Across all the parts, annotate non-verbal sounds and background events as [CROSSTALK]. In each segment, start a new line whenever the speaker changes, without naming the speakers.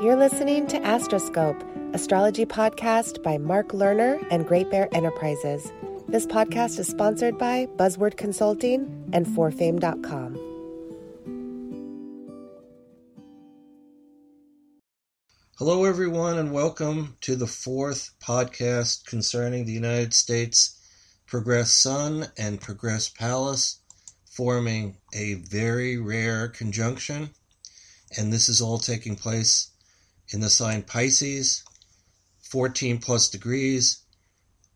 You're listening to Astroscope, astrology podcast by Mark Lerner and Great Bear Enterprises. This podcast is sponsored by Buzzword Consulting and forfame.com.
Hello, everyone, and welcome to the fourth podcast concerning the United States Progress Sun and Progress Pallas, forming a very rare conjunction. And this is all taking place in the sign Pisces, 14 plus degrees,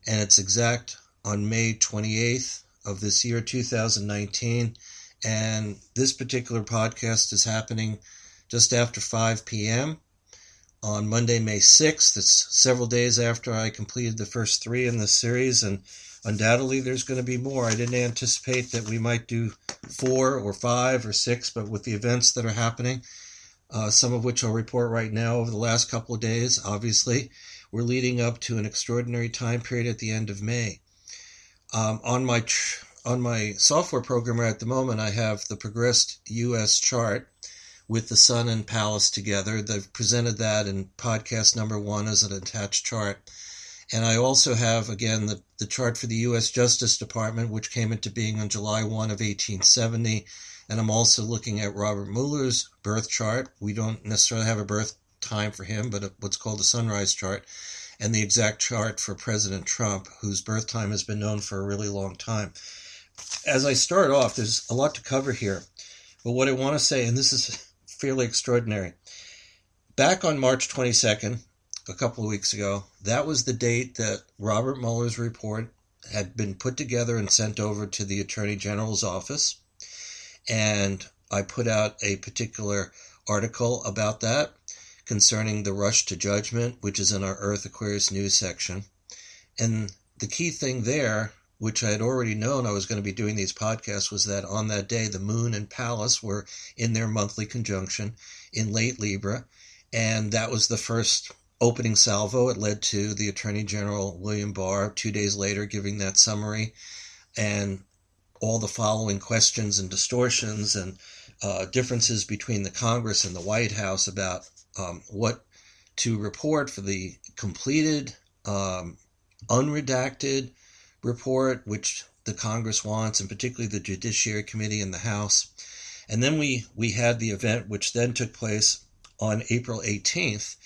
and it's exact on May 28th of this year, 2019. And this particular podcast is happening just after 5 p.m. on Monday, May 6th. It's several days after I completed the first three in this series, and undoubtedly there's going to be more. I didn't anticipate that we might do four or five or six, but with the events that are happening, uh, some of which I'll report right now over the last couple of days, obviously, we're leading up to an extraordinary time period at the end of May. Um, on my tr- on my software programmer at the moment, I have the progressed U.S. chart with the Sun and Pallas together. They've presented that in podcast number one as an attached chart. And I also have, again, the, the chart for the U.S. Justice Department, which came into being on July 1 of 1870. And I'm also looking at Robert Mueller's birth chart. We don't necessarily have a birth time for him, but what's called the sunrise chart, and the exact chart for President Trump, whose birth time has been known for a really long time. As I start off, there's a lot to cover here, but what I want to say, and this is fairly extraordinary. Back on March 22nd, a couple of weeks ago. That was the date that Robert Mueller's report had been put together and sent over to the Attorney General's office. And I put out a particular article about that concerning the rush to judgment, which is in our Earth Aquarius news section. And the key thing there, which I had already known I was going to be doing these podcasts, was that on that day, the moon and Pallas were in their monthly conjunction in late Libra. And that was the first opening salvo. It led to the Attorney General William Barr two days later giving that summary and all the following questions and distortions and uh, differences between the Congress and the White House about um, what to report for the completed, um, unredacted report, which the Congress wants, and particularly the Judiciary Committee in the House. And then we, we had the event, which then took place on April 18th,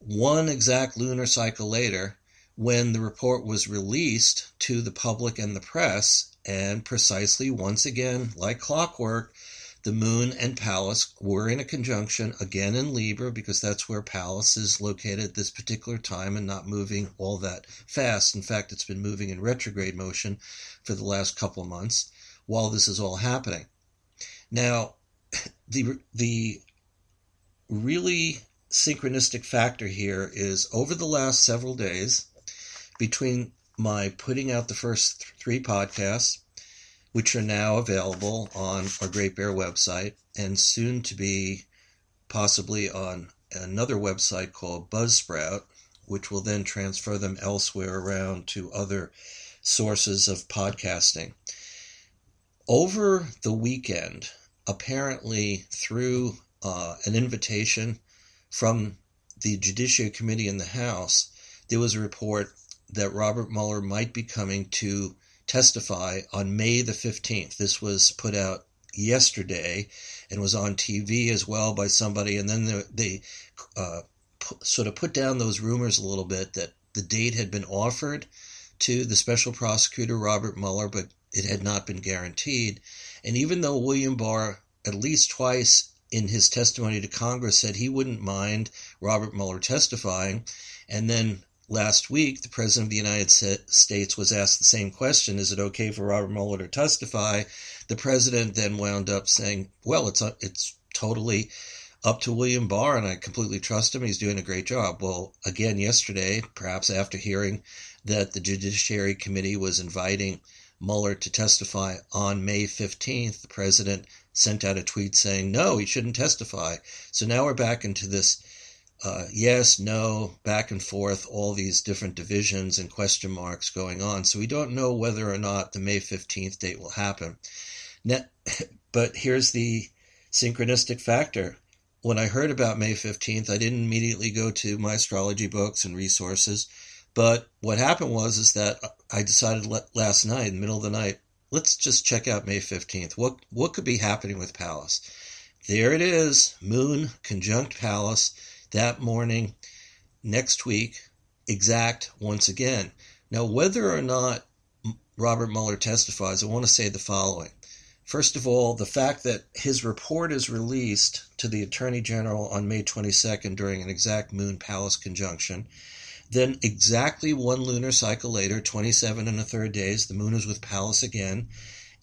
one exact lunar cycle later when the report was released to the public and the press, and precisely once again, like clockwork, the moon and Pallas were in a conjunction again in Libra because that's where Pallas is located at this particular time and not moving all that fast. In fact, it's been moving in retrograde motion for the last couple of months while this is all happening. Now, [LAUGHS] the the really synchronistic factor here is over the last several days, between my putting out the first th- three podcasts, which are now available on our Great Bear website and soon to be possibly on another website called Buzzsprout, which will then transfer them elsewhere around to other sources of podcasting. Over the weekend, apparently through uh, an invitation from the Judiciary Committee in the House, there was a report that Robert Mueller might be coming to testify on May the 15th. This was put out yesterday and was on TV as well by somebody. And then they uh, sort of put down those rumors a little bit that the date had been offered to the special prosecutor, Robert Mueller, but it had not been guaranteed. And even though William Barr at least twice in his testimony to Congress said he wouldn't mind Robert Mueller testifying. And then last week, the President of the United States was asked the same question Is it okay for Robert Mueller to testify? The President then wound up saying, Well, it's, it's totally up to William Barr, and I completely trust him. He's doing a great job. Well, again, yesterday, perhaps after hearing that the Judiciary Committee was inviting Mueller to testify on May 15th, the president sent out a tweet saying, no, he shouldn't testify. So now we're back into this uh, yes, no, back and forth, all these different divisions and question marks going on. So we don't know whether or not the May 15th date will happen. Now, [LAUGHS] but here's the synchronistic factor. when I heard about May 15th, I didn't immediately go to my astrology books and resources. But what happened was is that I decided last night, in the middle of the night, let's just check out May 15th. What what could be happening with Pallas? There it is, Moon conjunct Pallas that morning next week, exact once again. Now, whether or not Robert Mueller testifies, I want to say the following. First of all, the fact that his report is released to the Attorney General on May 22nd during an exact Moon Pallas conjunction. Then, exactly one lunar cycle later, 27 and a third days, the Moon is with Pallas again,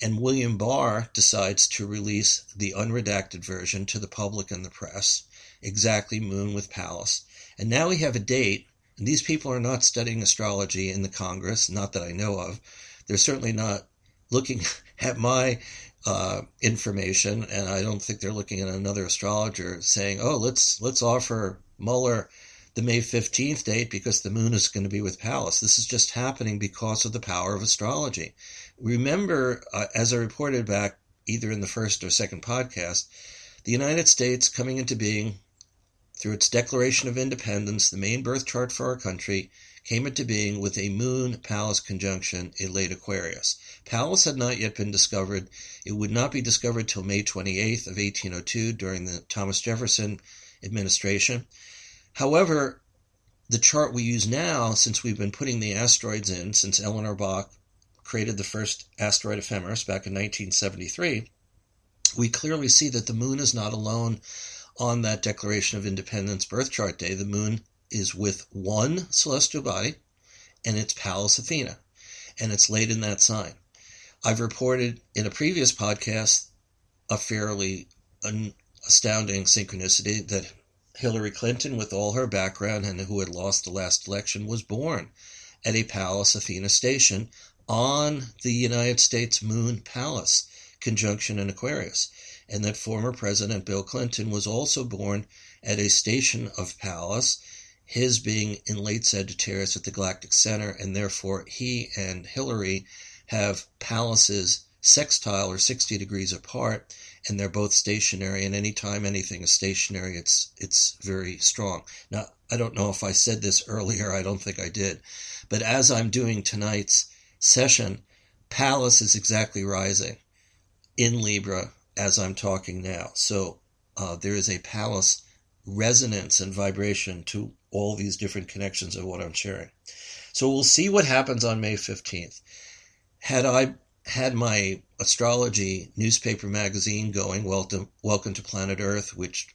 and William Barr decides to release the unredacted version to the public and the press. Exactly Moon with Pallas. And now we have a date, and these people are not studying astrology in the Congress, not that I know of. They're certainly not looking [LAUGHS] at my uh, information, and I don't think they're looking at another astrologer saying, "Oh, let's let's offer Mueller the May fifteenth date because the moon is going to be with Pallas." This is just happening because of the power of astrology. Remember, uh, as I reported back either in the first or second podcast, the United States coming into being through its Declaration of Independence, the main birth chart for our country, came into being with a moon Pallas conjunction in late Aquarius. Pallas had not yet been discovered. It would not be discovered till May 28th of 1802 during the Thomas Jefferson administration. However, the chart we use now, since we've been putting the asteroids in, since Eleanor Bach created the first asteroid ephemeris back in 1973, we clearly see that the moon is not alone on that Declaration of Independence birth chart day. The moon is with one celestial body, and it's Pallas Athena, and it's laid in that sign. I've reported in a previous podcast a fairly un- astounding synchronicity that Hillary Clinton, with all her background and who had lost the last election, was born at a Pallas Athena station on the United States moon Pallas conjunction in Aquarius, and that former President Bill Clinton was also born at a station of Pallas his being in late Sagittarius at the Galactic Center, and therefore he and Hillary have Pallas's sextile or 60 degrees apart, and they're both stationary. And anytime anything is stationary, it's it's very strong. Now, I don't know if I said this earlier. I don't think I did, but as I'm doing tonight's session, Pallas is exactly rising in Libra as I'm talking now. So uh, there is a Pallas resonance and vibration to all these different connections of what I'm sharing. So we'll see what happens on May 15th. Had I had my astrology newspaper magazine going, Welcome, Welcome to Planet Earth, which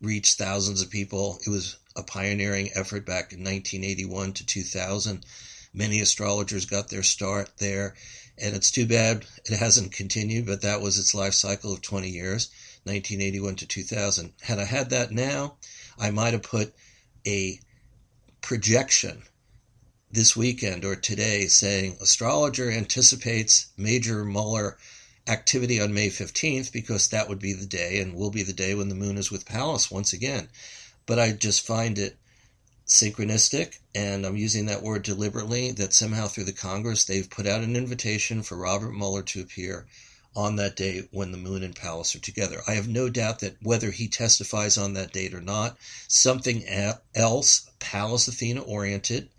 reached thousands of people, it was a pioneering effort back in 1981 to 2000. Many astrologers got their start there, and it's too bad it hasn't continued, but that was its life cycle of 20 years, 1981 to 2000. Had I had that now, I might have put a projection this weekend or today saying astrologer anticipates major Mueller activity on May 15th because that would be the day and will be the day when the moon is with Pallas once again. But I just find it synchronistic, and I'm using that word deliberately, that somehow through the Congress they've put out an invitation for Robert Mueller to appear on that day when the moon and Pallas are together. I have no doubt that whether he testifies on that date or not, something else, Pallas Athena oriented,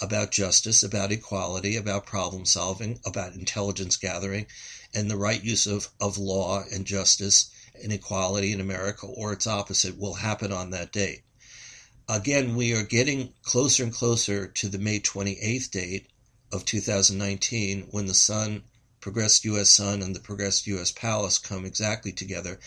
about justice, about equality, about problem solving, about intelligence gathering, and the right use of, of law and justice and equality in America, or its opposite, will happen on that date. Again, we are getting closer and closer to the May 28th date of 2019 when the sun progressed U.S. Sun and the progressed U.S. Pallas come exactly together.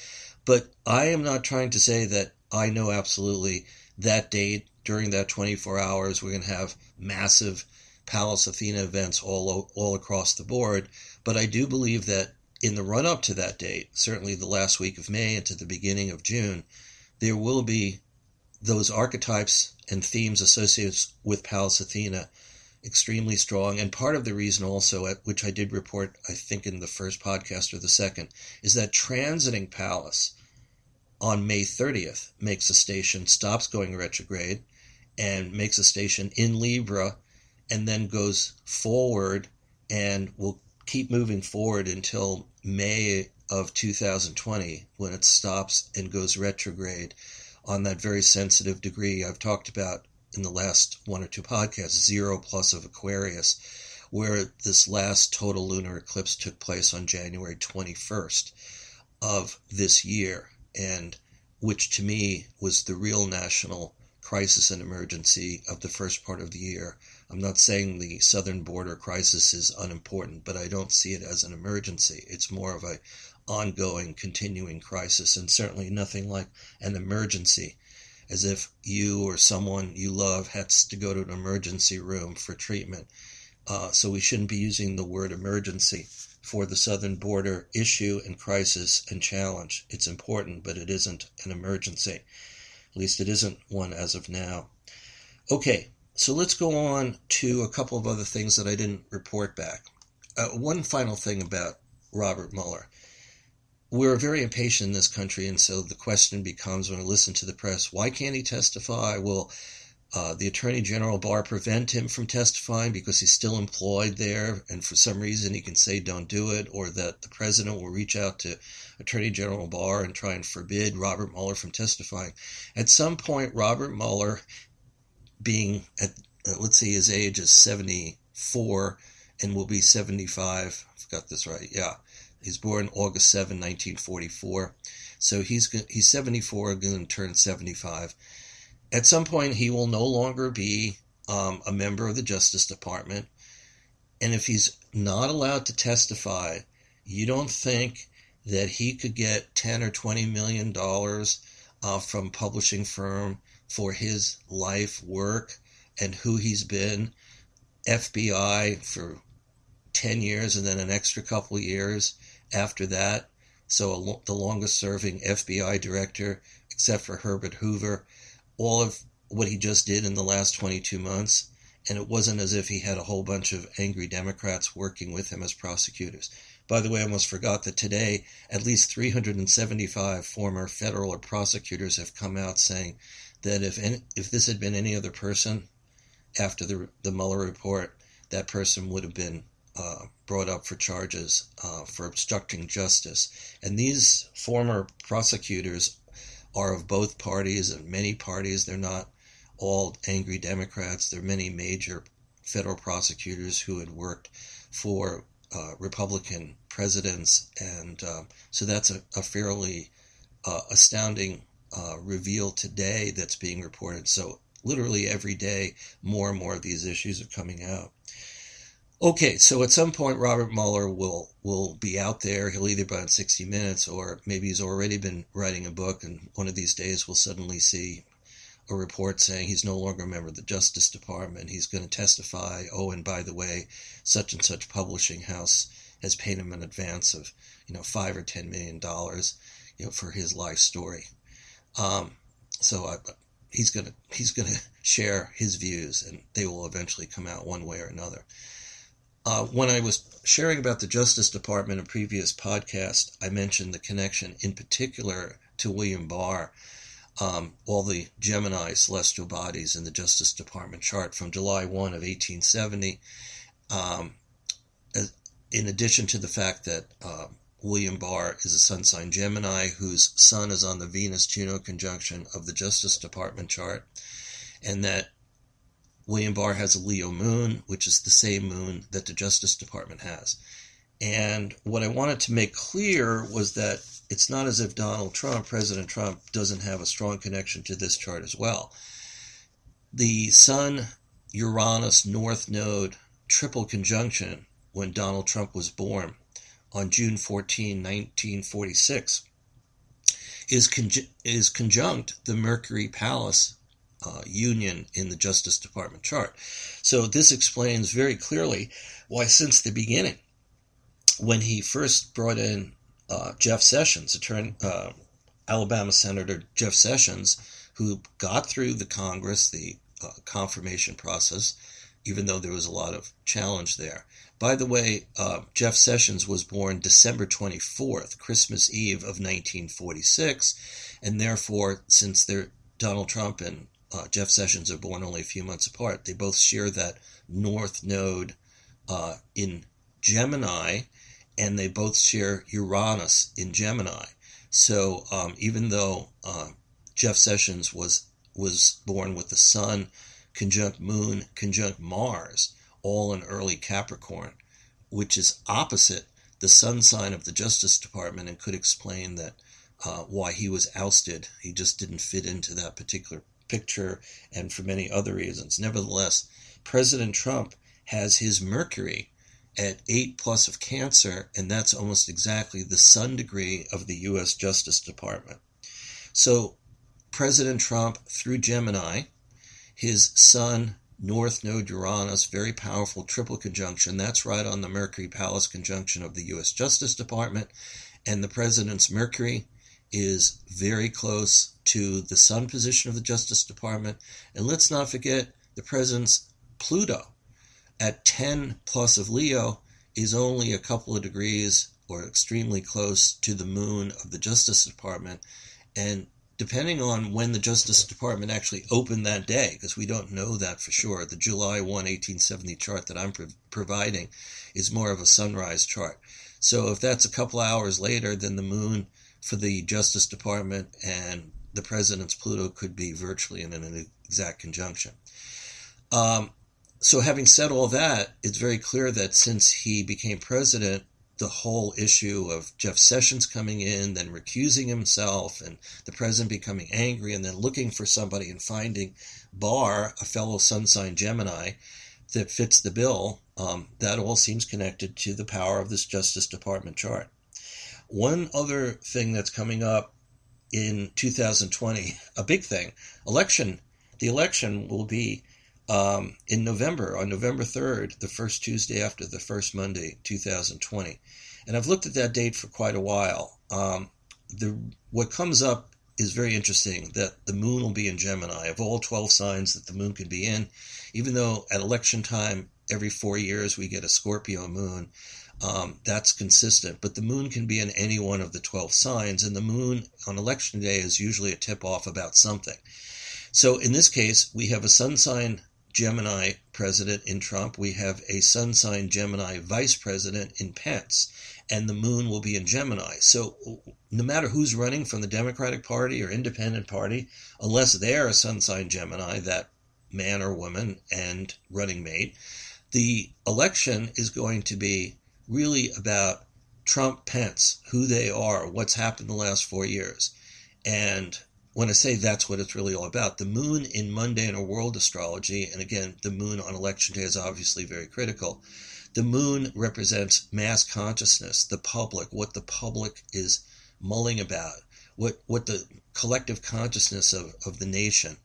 But I am not trying to say that I know absolutely that date during that 24 hours we're going to have massive Pallas Athena events all all across the board. But I do believe that in the run up to that date, certainly the last week of May into the beginning of June, there will be those archetypes and themes associated with Pallas Athena extremely strong. And part of the reason also, at which I did report, I think in the first podcast or the second, is that transiting Pallas on May 30th makes a station, stops going retrograde, and makes a station in Libra, and then goes forward and will keep moving forward until May of 2020 when it stops and goes retrograde on that very sensitive degree I've talked about in the last one or two podcasts, zero plus of Aquarius, where this last total lunar eclipse took place on January 21st of this year, and which to me was the real national crisis and emergency of the first part of the year. I'm not saying the southern border crisis is unimportant, but I don't see it as an emergency. It's more of a ongoing, continuing crisis, and certainly nothing like an emergency, as if you or someone you love has to go to an emergency room for treatment. Uh, so we shouldn't be using the word emergency for the southern border issue and crisis and challenge. It's important, but it isn't an emergency. At least it isn't one as of now. Okay, so let's go on to a couple of other things that I didn't report back. Uh, one final thing about Robert Mueller. We're very impatient in this country, and so the question becomes when I listen to the press, why can't he testify? Will uh, the Attorney General Barr prevent him from testifying because he's still employed there, and for some reason he can say don't do it, or that the president will reach out to Attorney General Barr and try and forbid Robert Mueller from testifying. At some point, Robert Mueller, being at uh, let's see, his age is 74 and will be 75. I've got this right. Yeah. He's born August 7, 1944. So he's he's 74, going to turn 75. At some point, he will no longer be um, a member of the Justice Department. And if he's not allowed to testify, you don't think that he could get 10 or 20 million dollars uh, from publishing firm for his life work and who he's been FBI for 10 years and then an extra couple years after that so the longest serving FBI director except for Herbert Hoover all of what he just did in the last 22 months and it wasn't as if he had a whole bunch of angry Democrats working with him as prosecutors. By the way, I almost forgot that today at least 375 former federal or prosecutors have come out saying that if any, if this had been any other person after the the Mueller report, that person would have been uh, brought up for charges uh, for obstructing justice. And these former prosecutors are of both parties and many parties. They're not all angry Democrats. There are many major federal prosecutors who had worked for uh, Republican presidents, and uh, so that's a, a fairly uh, astounding uh, reveal today that's being reported. So literally every day, more and more of these issues are coming out. Okay, so at some point, Robert Mueller will will be out there. He'll either be on 60 Minutes, or maybe he's already been writing a book, and one of these days we'll suddenly see a report saying he's no longer a member of the Justice Department. He's going to testify. Oh, and by the way, such and such publishing house has paid him an advance of, you know, five or ten million dollars, you know, for his life story. Um, so I, he's gonna he's gonna [LAUGHS] share his views, and they will eventually come out one way or another. Uh, when I was sharing about the Justice Department in previous podcast, I mentioned the connection in particular to William Barr um, all the Gemini celestial bodies in the Justice Department chart from July 1 of 1870. Um, in addition to the fact that uh, William Barr is a sun sign Gemini whose sun is on the Venus Juno conjunction of the Justice Department chart, and that William Barr has a Leo moon, which is the same moon that the Justice Department has. And what I wanted to make clear was that it's not as if Donald Trump, President Trump, doesn't have a strong connection to this chart as well. The Sun Uranus North Node triple conjunction when Donald Trump was born on June 14, 1946, is, is conjunct the Mercury Pallas uh, union in the Justice Department chart. So this explains very clearly why, since the beginning, when he first brought in uh, Jeff Sessions, attorney, uh, Alabama Senator Jeff Sessions, who got through the Congress, the uh, confirmation process, even though there was a lot of challenge there. By the way, uh, Jeff Sessions was born December 24th, Christmas Eve of 1946, and therefore, since they're Donald Trump and uh, Jeff Sessions are born only a few months apart, they both share that North Node uh, in Gemini, and they both share Uranus in Gemini. So um, even though uh, Jeff Sessions was was born with the Sun conjunct Moon conjunct Mars, all in early Capricorn, which is opposite the Sun sign of the Justice Department, and could explain that uh, why he was ousted. He just didn't fit into that particular picture, and for many other reasons. Nevertheless, President Trump has his Mercury at 8 plus of Cancer, and that's almost exactly the sun degree of the U.S. Justice Department. So, President Trump, through Gemini, his sun, North Node Uranus, very powerful triple conjunction. That's right on the Mercury Pallas conjunction of the U.S. Justice Department. And the president's Mercury is very close to the sun position of the Justice Department. And let's not forget the president's Pluto at 10 plus of Leo is only a couple of degrees or extremely close to the moon of the Justice Department. And depending on when the Justice Department actually opened that day, because we don't know that for sure, the July 1, 1870 chart that I'm pro- providing is more of a sunrise chart. So if that's a couple hours later, then the moon for the Justice Department and the president's Pluto could be virtually in an exact conjunction. Um, so, having said all that, it's very clear that since he became president, the whole issue of Jeff Sessions coming in, then recusing himself, and the president becoming angry, and then looking for somebody and finding Barr, a fellow sun sign Gemini, that fits the bill, um, that all seems connected to the power of this Justice Department chart. One other thing that's coming up in 2020, a big thing, election. The election will be um, in November, on November 3rd, the first Tuesday after the first Monday, 2020. And I've looked at that date for quite a while. Um, the What comes up is very interesting that the moon will be in Gemini. Of all 12 signs that the moon could be in, even though at election time, every four years we get a Scorpio moon, um, that's consistent. But the moon can be in any one of the 12 signs, and the moon on election day is usually a tip off about something. So in this case, we have a sun sign Gemini president in Trump. We have a sun sign Gemini vice president in Pence. And the moon will be in Gemini. So no matter who's running from the Democratic Party or Independent Party, unless they're a sun sign Gemini, that man or woman and running mate, the election is going to be really about Trump Pence, who they are, what's happened the last four years. And when I say that's what it's really all about, the moon in mundane or world astrology, and again, the moon on election day is obviously very critical. The moon represents mass consciousness, the public, what the public is mulling about, what what the collective consciousness of, of the nation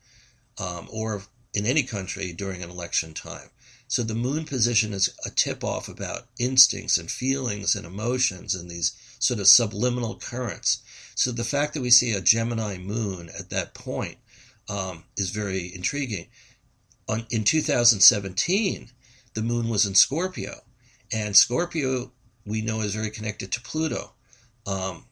um, or in any country during an election time. So the moon position is a tip off about instincts and feelings and emotions and these sort of subliminal currents. So the fact that we see a Gemini moon at that point um, is very intriguing. On, in 2017, the moon was in Scorpio, and Scorpio we know is very connected to Pluto. Um,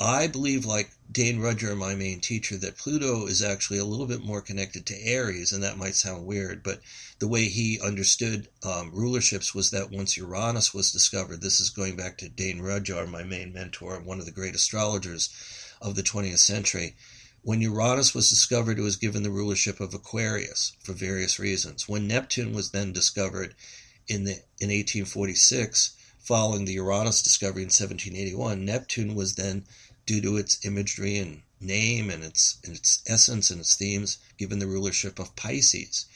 I believe, like Dane Rudhyar, my main teacher, that Pluto is actually a little bit more connected to Aries, and that might sound weird, but the way he understood um, rulerships was that once Uranus was discovered, this is going back to Dane Rudhyar, my main mentor, one of the great astrologers of the 20th century. When Uranus was discovered, it was given the rulership of Aquarius for various reasons. When Neptune was then discovered in the in 1846, following the Uranus discovery in 1781, Neptune was then due to its imagery and name and its and its essence and its themes, given the rulership of Pisces.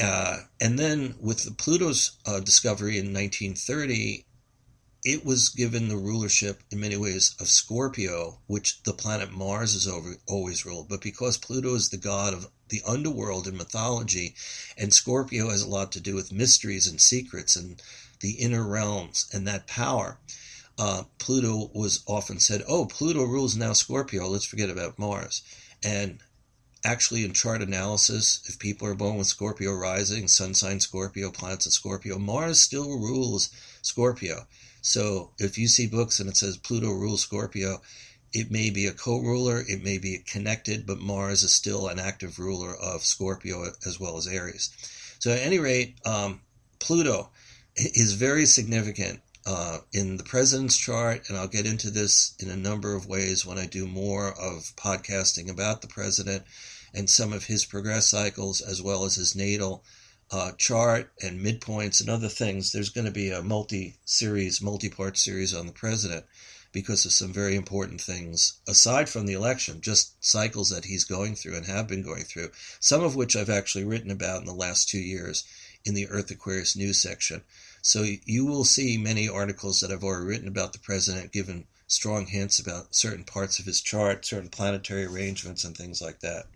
Uh, and then with the Pluto's uh, discovery in 1930, it was given the rulership in many ways of Scorpio, which the planet Mars has over, always ruled. But because Pluto is the god of the underworld in mythology, and Scorpio has a lot to do with mysteries and secrets and the inner realms and that power, uh, Pluto was often said, oh, Pluto rules now Scorpio, let's forget about Mars. And actually, in chart analysis, if people are born with Scorpio rising, sun sign Scorpio, planets in Scorpio, Mars still rules Scorpio. So if you see books and it says Pluto rules Scorpio, it may be a co ruler, it may be connected, but Mars is still an active ruler of Scorpio as well as Aries. So, at any rate, um, Pluto is very significant uh, in the president's chart, and I'll get into this in a number of ways when I do more of podcasting about the president and some of his progress cycles, as well as his natal uh, chart and midpoints and other things. There's going to be a multi series, multi part series on the president because of some very important things aside from the election, just cycles that he's going through and have been going through, some of which I've actually written about in the last two years in the Earth Aquarius news section. So you will see many articles that I've already written about the president, given strong hints about certain parts of his chart, certain planetary arrangements, and things like that.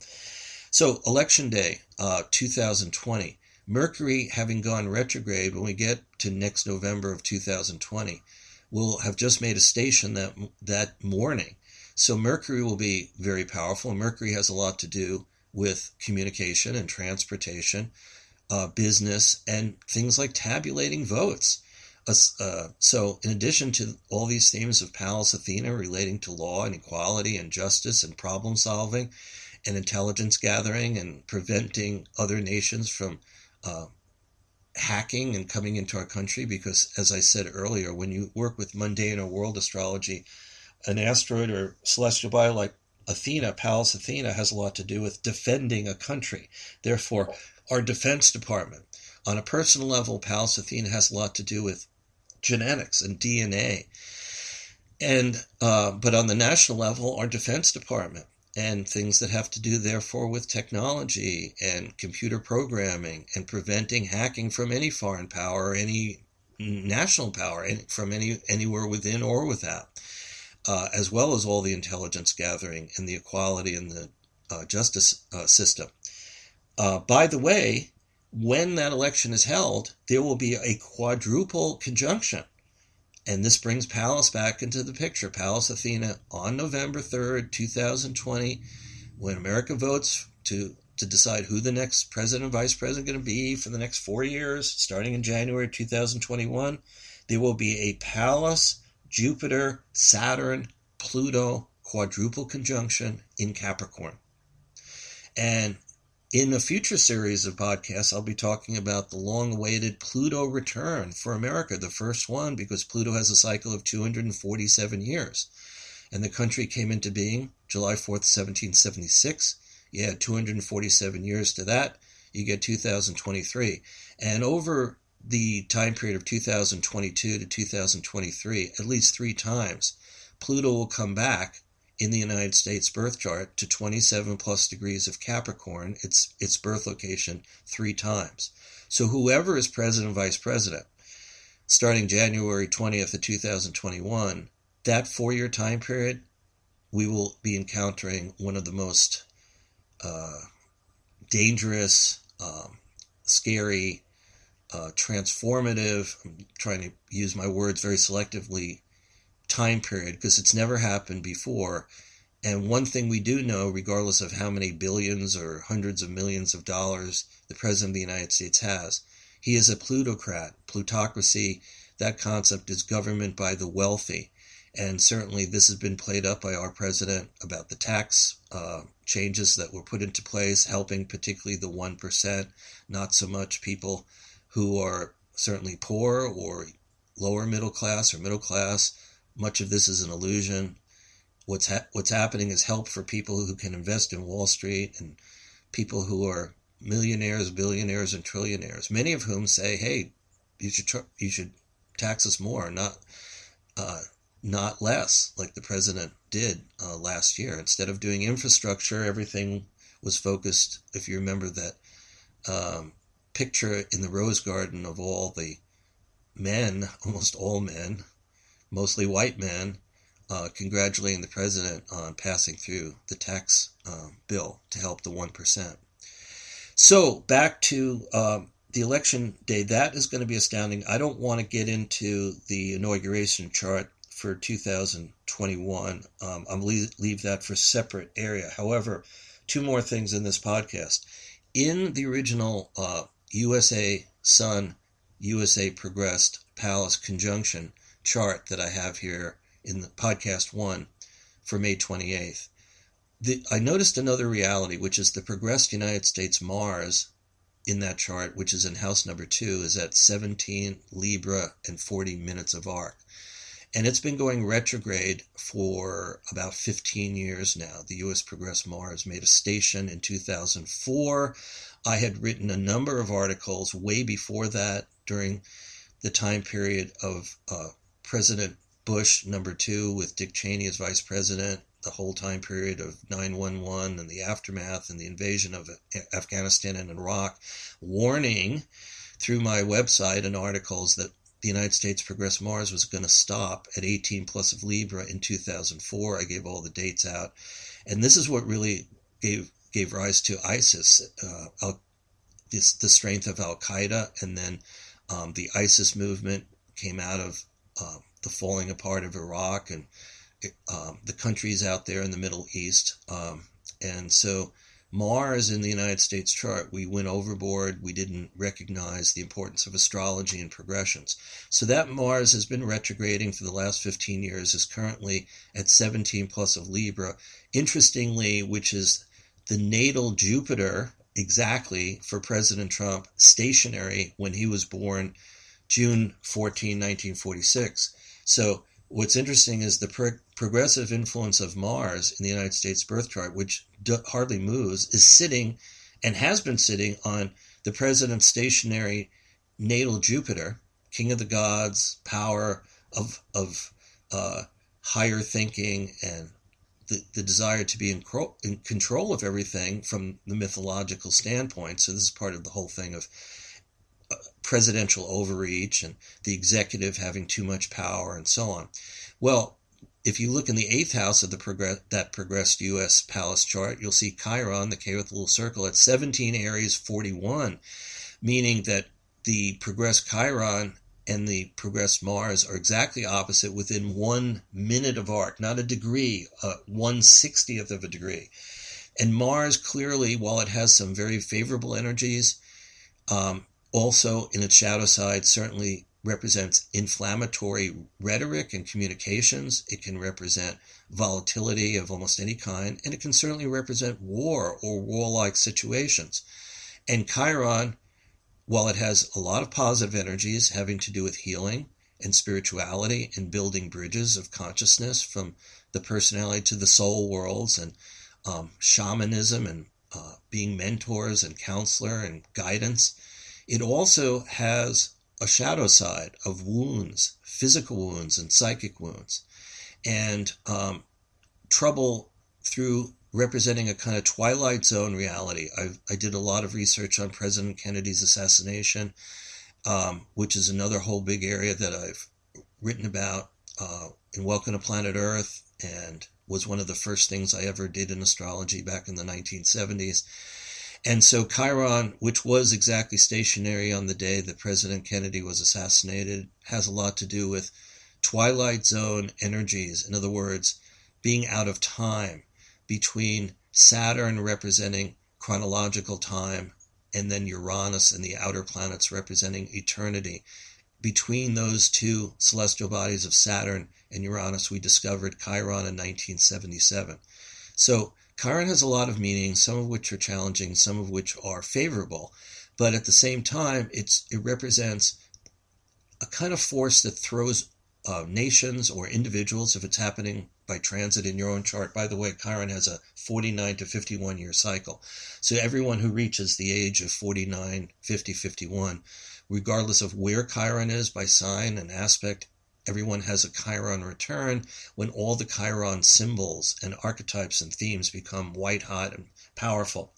So, election day, uh, 2020, Mercury having gone retrograde when we get to next November of 2020, will have just made a station that that morning. So Mercury will be very powerful. Mercury has a lot to do with communication and transportation uh, business, and things like tabulating votes. Uh, so, in addition to all these themes of Pallas Athena relating to law and equality and justice and problem solving and intelligence gathering and preventing other nations from uh, hacking and coming into our country, because as I said earlier, when you work with mundane or world astrology, an asteroid or celestial body like Athena, Pallas Athena, has a lot to do with defending a country. Therefore, our Defense Department. On a personal level, Pallas Athena has a lot to do with genetics and DNA. And uh, but on the national level, our Defense Department and things that have to do, therefore, with technology and computer programming and preventing hacking from any foreign power or any national power from any anywhere within or without, uh, as well as all the intelligence gathering and the equality and the uh, justice uh, system. Uh, by the way, when that election is held, there will be a quadruple conjunction. And this brings Pallas back into the picture. Pallas Athena on November 3rd, 2020, when America votes to, to decide who the next president and vice president are going to be for the next four years, starting in January 2021, there will be a Pallas, Jupiter, Saturn, Pluto quadruple conjunction in Capricorn. And in a future series of podcasts, I'll be talking about the long awaited Pluto return for America, the first one, because Pluto has a cycle of 247 years. And the country came into being July 4th, 1776. You add 247 years to that, you get 2023. And over the time period of 2022 to 2023, at least three times, Pluto will come back in the United States birth chart to 27 plus degrees of Capricorn, its its birth location, three times. So whoever is president vice president, starting January 20th of 2021, that four-year time period, we will be encountering one of the most uh, dangerous, um, scary, uh, transformative. I'm trying to use my words very selectively time period because it's never happened before. And one thing we do know, regardless of how many billions or hundreds of millions of dollars the President of the United States has, he is a plutocrat. Plutocracy, that concept is government by the wealthy. And certainly this has been played up by our president about the tax uh, changes that were put into place, helping particularly the 1%, not so much people who are certainly poor or lower middle class or middle class much of this is an illusion. What's ha- what's happening is help for people who can invest in Wall Street and people who are millionaires, billionaires, and trillionaires. Many of whom say, "Hey, you should tr- you should tax us more, not uh, not less, like the president did uh, last year. Instead of doing infrastructure, everything was focused. If you remember that um, picture in the Rose Garden of all the men, [LAUGHS] almost all men, mostly white men, uh, congratulating the president on passing through the tax uh, bill to help the 1%. So, back to um, the election day, that is going to be astounding. I don't want to get into the inauguration chart for 2021. Um, I'm leave, leave that for separate area. However, two more things in this podcast. In the original uh, USA Sun, USA Progressed Pallas conjunction, chart that I have here in the podcast one for May 28th. The, I noticed another reality, which is the progressed United States Mars in that chart, which is in house number two, is at 17 Libra and 40 minutes of arc. And it's been going retrograde for about 15 years now. The US Progress Mars made a station in 2004. I had written a number of articles way before that during the time period of uh, President Bush, number two, with Dick Cheney as vice president, the whole time period of 911 and the aftermath and the invasion of Afghanistan and Iraq, warning through my website and articles that the United States Progress Mars was going to stop at 18 plus of Libra in 2004. I gave all the dates out. And this is what really gave gave rise to ISIS, uh, Al, this, the strength of Al Qaeda, and then um, the ISIS movement came out of uh, the falling apart of Iraq and um, the countries out there in the Middle East. Um, and so Mars in the United States chart, we went overboard. We didn't recognize the importance of astrology and progressions. So that Mars has been retrograding for the last 15 years, is currently at 17 plus of Libra. Interestingly, which is the natal Jupiter exactly for President Trump, stationary when he was born June 14, 1946. So what's interesting is the pro- progressive influence of Mars in the United States birth chart, which d- hardly moves, is sitting and has been sitting on the president's stationary natal Jupiter, king of the gods, power of of uh, higher thinking, and the, the desire to be in, in control of everything from the mythological standpoint. So this is part of the whole thing of presidential overreach and the executive having too much power and so on. Well, if you look in the eighth house of the progress, that progressed U.S. Pallas chart, you'll see Chiron, the K with the little circle, at 17 Aries 41, meaning that the progressed Chiron and the progressed Mars are exactly opposite within one minute of arc, not a degree, uh, one sixtieth of a degree. And Mars clearly, while it has some very favorable energies, um, also, in its shadow side, certainly represents inflammatory rhetoric and communications. It can represent volatility of almost any kind, and it can certainly represent war or warlike situations. And Chiron, while it has a lot of positive energies having to do with healing and spirituality and building bridges of consciousness from the personality to the soul worlds and um, shamanism and uh, being mentors and counselor and guidance, it also has a shadow side of wounds, physical wounds and psychic wounds, and um, trouble through representing a kind of twilight zone reality. I, I did a lot of research on President Kennedy's assassination, um, which is another whole big area that I've written about uh, in Welcome to Planet Earth and was one of the first things I ever did in astrology back in the 1970s. And so Chiron, which was exactly stationary on the day that President Kennedy was assassinated, has a lot to do with twilight zone energies. In other words, being out of time between Saturn representing chronological time and then Uranus and the outer planets representing eternity. Between those two celestial bodies of Saturn and Uranus, we discovered Chiron in 1977. So Chiron has a lot of meanings, some of which are challenging, some of which are favorable, but at the same time, it represents a kind of force that throws uh, nations or individuals, if it's happening by transit in your own chart. By the way, Chiron has a 49 to 51 year cycle. So everyone who reaches the age of 49, 50, 51, regardless of where Chiron is by sign and aspect, everyone has a Chiron return when all the Chiron symbols and archetypes and themes become white hot and powerful.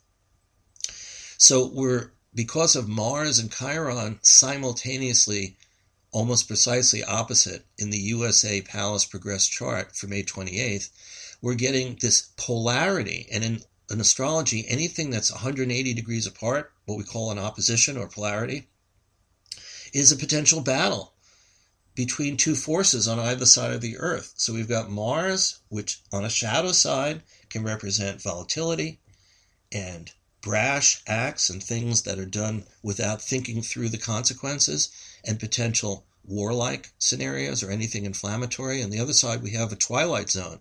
So we're because of Mars and Chiron simultaneously almost precisely opposite in the USA Pallas Progress chart for May 28th, we're getting this polarity. And in, in astrology, anything that's 180 degrees apart, what we call an opposition or polarity, is a potential battle between two forces on either side of the Earth. So we've got Mars, which on a shadow side can represent volatility and brash acts and things that are done without thinking through the consequences and potential warlike scenarios or anything inflammatory. On the other side, we have a twilight zone,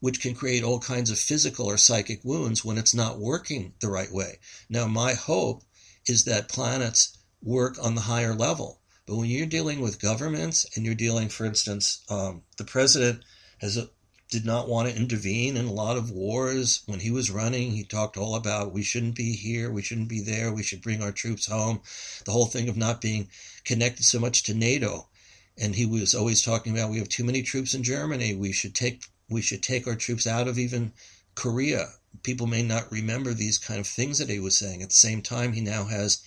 which can create all kinds of physical or psychic wounds when it's not working the right way. Now, my hope is that planets work on the higher level. But when you're dealing with governments and you're dealing, for instance, um, the president has a, did not want to intervene in a lot of wars. When he was running, he talked all about we shouldn't be here, we shouldn't be there, we should bring our troops home. The whole thing of not being connected so much to NATO. And he was always talking about we have too many troops in Germany. We should take we should take our troops out of even Korea. People may not remember these kind of things that he was saying. At the same time, he now has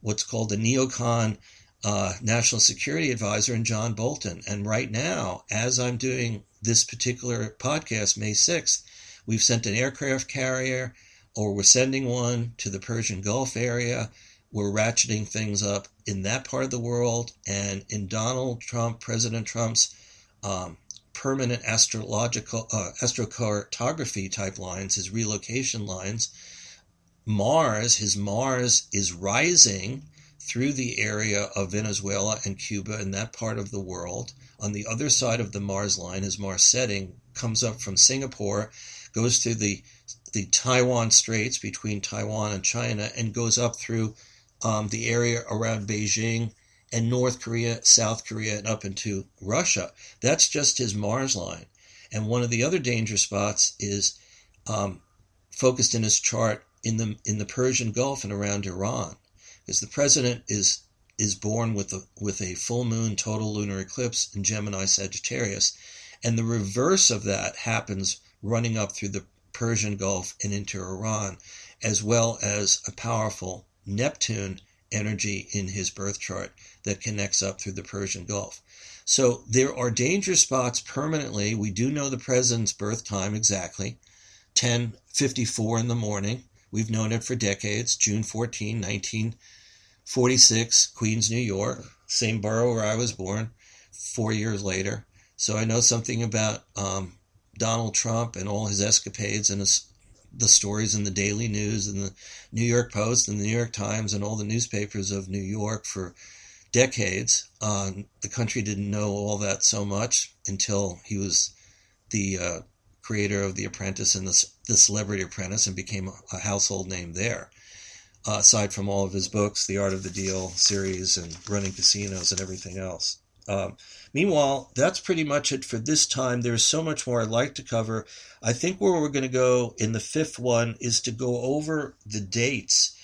what's called the neocon uh, national security advisor in John Bolton. And right now, as I'm doing this particular podcast, May 6th, we've sent an aircraft carrier or we're sending one to the Persian Gulf area. We're ratcheting things up in that part of the world. And in Donald Trump, President Trump's um, permanent astrological uh, astrocartography type lines, his relocation lines, Mars, his Mars is rising through the area of Venezuela and Cuba and that part of the world. On the other side of the Mars line, his Mars setting comes up from Singapore, goes through the the Taiwan Straits between Taiwan and China, and goes up through um, the area around Beijing and North Korea, South Korea, and up into Russia. That's just his Mars line. And one of the other danger spots is um, focused in his chart in the in the Persian Gulf and around Iran because the president is is born with a with a full moon total lunar eclipse in Gemini Sagittarius, and the reverse of that happens running up through the Persian Gulf and into Iran, as well as a powerful Neptune energy in his birth chart that connects up through the Persian Gulf. So there are danger spots permanently. We do know the president's birth time exactly, 10:54 in the morning. We've known it for decades, June 14, 19 46, Queens, New York, same borough where I was born, four years later. So I know something about um, Donald Trump and all his escapades and his, the stories in the Daily News and the New York Post and the New York Times and all the newspapers of New York for decades. Uh, the country didn't know all that so much until he was the uh, creator of The Apprentice and the, the Celebrity Apprentice and became a, a household name there uh, aside from all of his books, the Art of the Deal series and running casinos and everything else. Um, meanwhile, that's pretty much it for this time. There's so much more I'd like to cover. I think where we're going to go in the fifth one is to go over the dates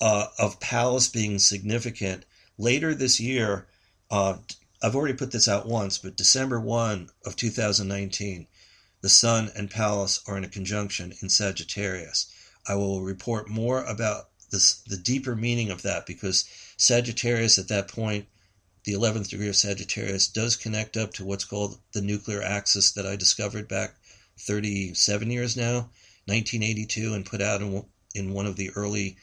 uh, of Pallas being significant. Later this year, uh, I've already put this out once, but December 1 of 2019, the Sun and Pallas are in a conjunction in Sagittarius. I will report more about the deeper meaning of that because Sagittarius at that point, the 11th degree of Sagittarius, does connect up to what's called the nuclear axis that I discovered back 37 years now, 1982, and put out in, in one of the early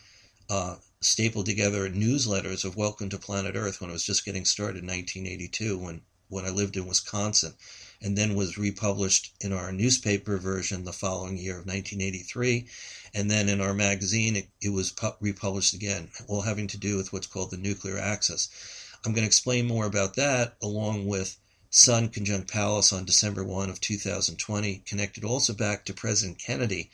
uh, stapled together newsletters of Welcome to Planet Earth when it was just getting started in 1982 when, when I lived in Wisconsin and then was republished in our newspaper version the following year of 1983. And then in our magazine, it, it was pu- republished again, all having to do with what's called the nuclear axis. I'm going to explain more about that along with Sun conjunct Pallas on December 1 of 2020, connected also back to President Kennedy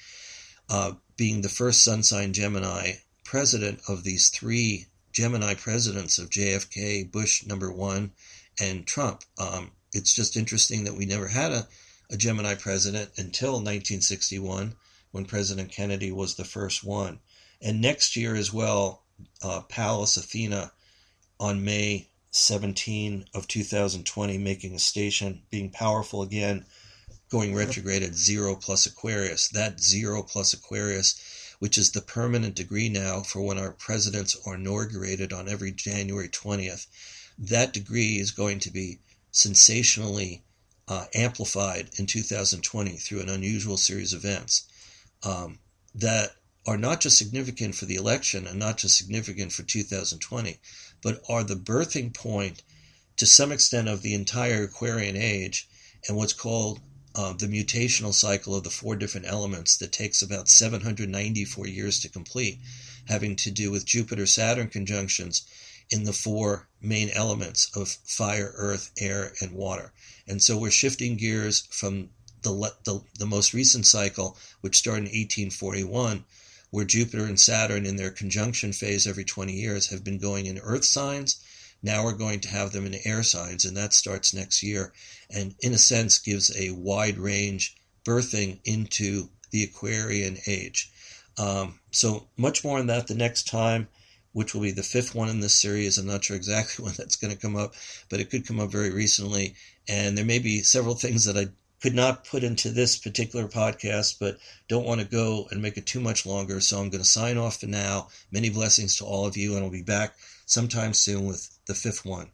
uh, being the first Sun sign Gemini president of these three Gemini presidents of JFK, Bush number one, and Trump. Um, it's just interesting that we never had a, a Gemini president until 1961 when President Kennedy was the first one. And next year as well, uh, Pallas Athena on May 17 of 2020 making a station, being powerful again, going retrograde at zero plus Aquarius. That zero plus Aquarius, which is the permanent degree now for when our presidents are inaugurated on every January 20th, that degree is going to be sensationally uh, amplified in 2020 through an unusual series of events um, that are not just significant for the election and not just significant for 2020, but are the birthing point to some extent of the entire Aquarian age and what's called uh, the mutational cycle of the four different elements that takes about 794 years to complete, having to do with Jupiter Saturn conjunctions in the four main elements of fire, earth, air, and water. And so we're shifting gears from the, the, the most recent cycle, which started in 1841, where Jupiter and Saturn in their conjunction phase every 20 years have been going in earth signs. Now we're going to have them in air signs, and that starts next year. And in a sense, gives a wide range birthing into the Aquarian age. Um, so much more on that the next time, which will be the fifth one in this series. I'm not sure exactly [LAUGHS] when that's going to come up, but it could come up very recently. And there may be several things that I could not put into this particular podcast, but don't want to go and make it too much longer. So I'm going to sign off for now. Many blessings to all of you, and I'll be back sometime soon with the fifth one.